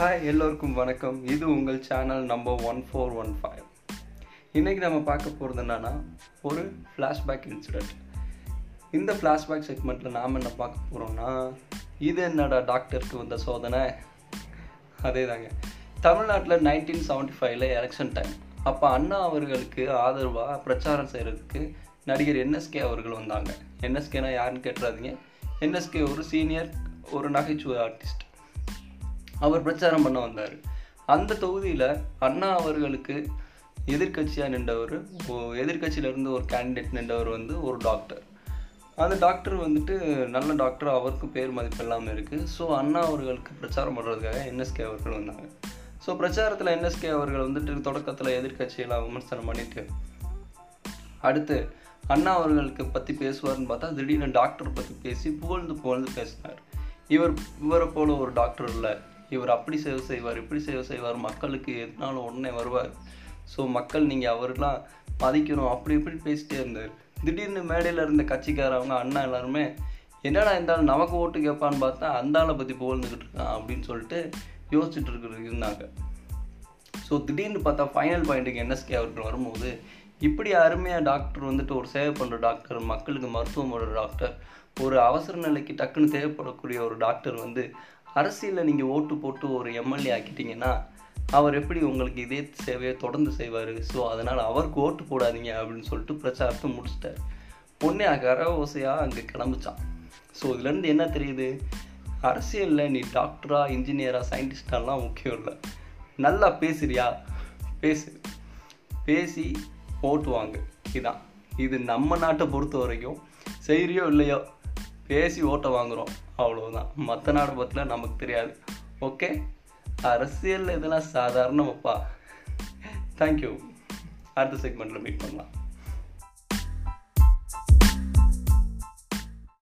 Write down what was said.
Hi எல்லோருக்கும் வணக்கம். இது உங்கள் channel number one four one five இன்றைக்கி நம்ம பார்க்க போகிறது என்னன்னா ஒரு ஃப்ளாஷ்பேக் இன்சிடெண்ட் இந்த ஃப்ளாஷ்பேக் செக்மெண்ட்டில் நாம் என்ன பார்க்க போகிறோம்னா இது என்னடா டாக்டருக்கு வந்த சோதனை? அதே தாங்க தமிழ்நாட்டில் நைன்டீன் செவன்ட்டி ஃபைவ்ல எலெக்ஷன் டைம் அப்போ அண்ணா அவர்களுக்கு ஆதரவாக பிரச்சாரம் செய்கிறதுக்கு நடிகர் என்எஸ்கே அவர்கள் வந்தாங்க. என்எஸ்கேனா யாருன்னு கேட்டுறாதீங்க. என்எஸ்கே ஒரு சீனியர் ஒரு நகைச்சுவை ஆர்டிஸ்ட் அவர் பிரச்சாரம் பண்ண வந்தார். அந்த தொகுதியில் அண்ணா அவர்களுக்கு எதிர்கட்சியாக நின்றவர் எதிர்கட்சியிலேருந்து ஒரு கேண்டிடேட் நின்றவர் வந்து ஒரு டாக்டர் அந்த டாக்டர் வந்துட்டு நல்ல டாக்டர் அவருக்கு பேர் மதிப்பு எல்லாமே இருக்குது ஸோ அண்ணா அவர்களுக்கு பிரச்சாரம் பண்ணுறதுக்காக என்எஸ்கே அவர்கள் வந்தாங்க. ஸோ பிரச்சாரத்தில் என்எஸ்கே அவர்கள் வந்துட்டு தொடக்கத்தில் எதிர்கட்சியெல்லாம் விமர்சனம் பண்ணிட்டு அடுத்து அண்ணா அவர்களுக்கு பற்றி பேசுவார்னு பார்த்தா திடீர்னு டாக்டர் பற்றி பேசி புகழ்ந்து புகழ்ந்து பேசினார். இவர் இவரை போல ஒரு டாக்டர் இல்லை. இவர் அப்படி சேவை செய்வார் இப்படி சேவை செய்வார் மக்களுக்கு எதுனாலும் உடனே வருவார். ஸோ மக்கள் நீங்கள் அவர்லாம் மதிக்கணும் அப்படி இப்படி பேசிட்டே இருந்தார். திடீர்னு மேடையில் இருந்த கட்சிக்காரவங்க அண்ணா எல்லாருமே என்னடா இருந்தாலும் நமக்கு ஓட்டு கேட்பான்னு பார்த்தா அந்த ஆளை பற்றி புகழ்ந்துக்கிட்டு இருக்கான் அப்படின்னு சொல்லிட்டு யோசிச்சுட்டு இருக்கிறது இருந்தாங்க. ஸோ திடீர்னு பார்த்தா ஃபைனல் பாயிண்ட்டுக்கு என்எஸ்கே அவர்கள் வரும்போது இப்படி அருமையாக டாக்டர் வந்துட்டு ஒரு சேவை பண்ணுற டாக்டர் மக்களுக்கு மருத்துவம் பண்ணுற டாக்டர் ஒரு அவசர நிலைக்கு டக்குன்னு தேவைப்படக்கூடிய ஒரு டாக்டர் வந்து அரசியலில் நீங்கள் ஓட்டு போட்டு ஒரு எம்எல்ஏ ஆக்கிட்டீங்கன்னா அவர் எப்படி உங்களுக்கு இதே சேவையை தொடர்ந்து செய்வார்? ஸோ அதனால் அவருக்கு ஓட்டு போடாதீங்க அப்படின்னு சொல்லிட்டு பிரச்சாரத்தை முடிச்சிட்டார். பொண்ணே கரவோசையாக அங்கே கிளம்பிச்சான். ஸோ இதுலேருந்து என்ன தெரியுது? அரசியலில் நீ டாக்டரா இன்ஜினியரா சயின்டிஸ்டாலாம் முக்கியம் இல்லை. நல்லா பேசுறியா? பேசு. பேசி ஓட்டு வாங்கு. இதான். இது நம்ம நாட்டை பொறுத்த வரைக்கும் செய்கிறியோ இல்லையோ? பேசி ஓட்டை வாங்குகிறோம் அவ்வளோதான் மற்ற நாடு பற்றில நமக்கு தெரியாது. ஓகே அரசியல் இதெல்லாம் சாதாரணமாப்பா. தேங்க்யூ அடுத்த செக்மெண்ட்டில் மீட் பண்ணலாம்.